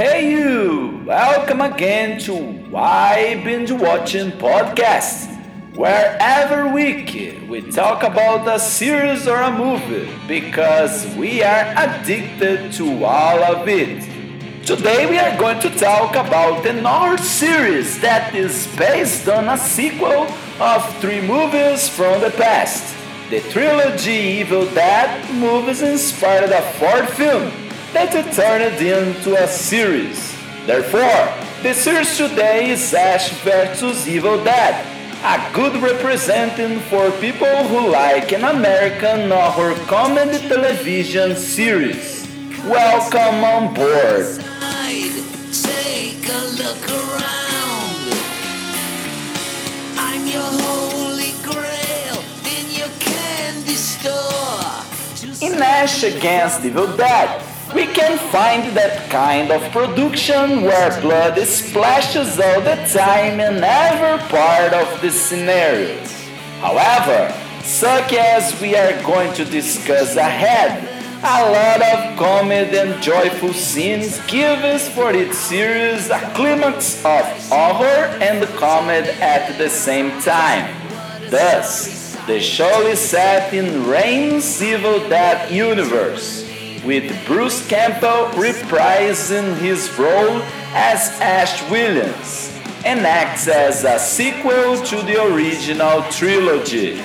Hey you! Welcome again to Why Binge Watching Podcast, where every week we talk about a series or a movie because we are addicted to all of it. Today we are going to talk about another series that is based on a sequel of three movies from the past. The trilogy Evil Dead movies inspired a fourth film that turned into a series. Therefore, the series today is Ash vs. Evil Dead, a good representing for people who like an American horror comedy television series. Welcome on board. A look around. I'm your holy grail in your candy store. In Ash Against Evil Dead, we can find that kind of production where blood splashes all the time in every part of the scenario. However, such as we are going to discuss ahead, a lot of comedy and joyful scenes give us for its series a climax of horror and comedy at the same time. Thus, the show is set in Raimi's Evil Dead universe, with Bruce Campbell reprising his role as Ash Williams, and acts as a sequel to the original trilogy.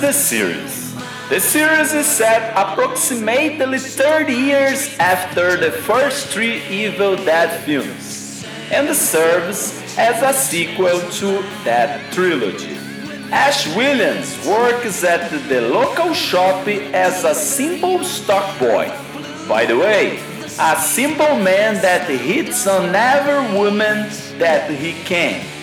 The series? The series is set approximately 30 years after the first three Evil Dead films and serves as a sequel to that trilogy. Ash Williams works at the local shop as a simple stock boy. By the way, a simple man that hits on every woman that he can.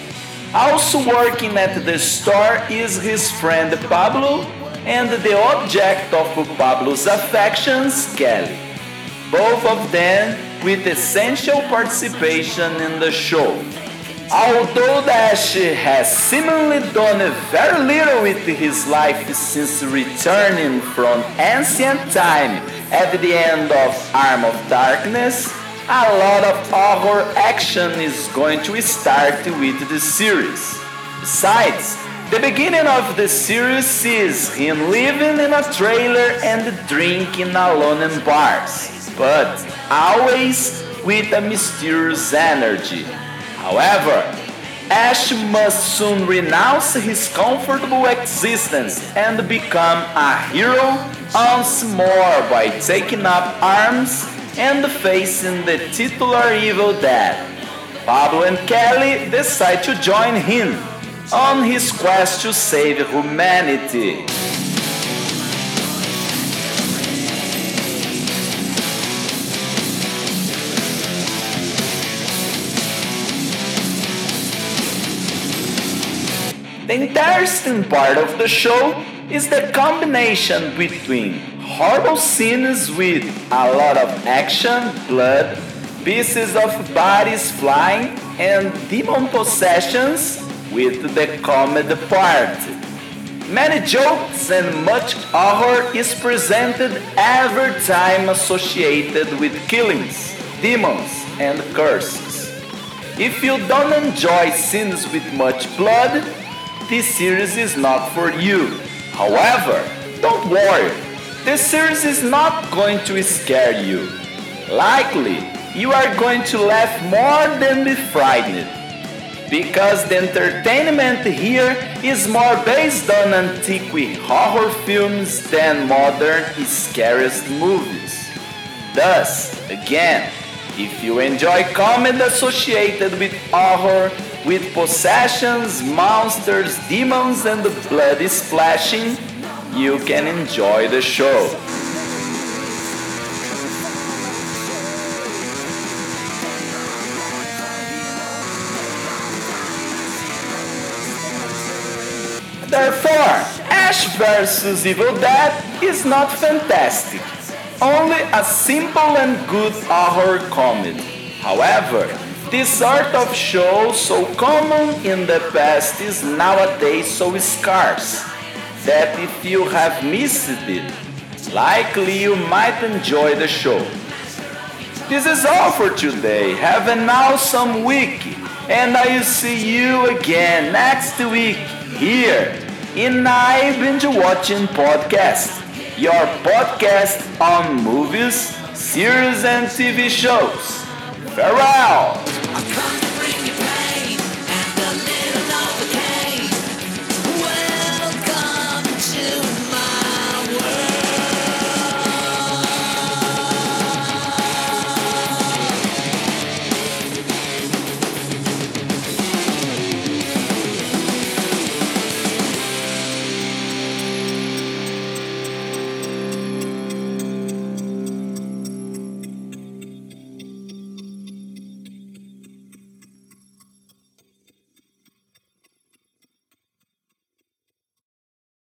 Also working at the store is his friend Pablo and the object of Pablo's affections, Kelly. Both of them with essential participation in the show. Although Ash has seemingly done very little with his life since returning from ancient time at the end of Army of Darkness, a lot of horror action is going to start with the series. Besides, the beginning of the series sees him living in a trailer and drinking alone in bars, but always with a mysterious energy. However, Ash must soon renounce his comfortable existence and become a hero once more by taking up arms and facing the titular Evil Dead. Pablo and Kelly decide to join him on his quest to save humanity. The interesting part of the show is the combination between horrible scenes with a lot of action, blood, pieces of bodies flying, and demon possessions with the comedy part. Many jokes and much horror is presented every time associated with killings, demons, and curses. If you don't enjoy scenes with much blood, this series is not for you. However, don't worry, this series is not going to scare you. Likely, you are going to laugh more than be frightened. Because the entertainment here is more based on antique horror films than modern scariest movies. Thus, again, if you enjoy comedy associated with horror, with possessions, monsters, demons, and blood splashing, you can enjoy the show. Therefore, Ash vs. Evil Dead is not fantastic, only a simple and good horror comedy. However, this sort of show so common in the past is nowadays so scarce that if you have missed it, likely you might enjoy the show. This is all for today. Have an awesome week, and I will see you again next week here in I Binge Watching Podcast, your podcast on movies, series, and TV shows. Farewell!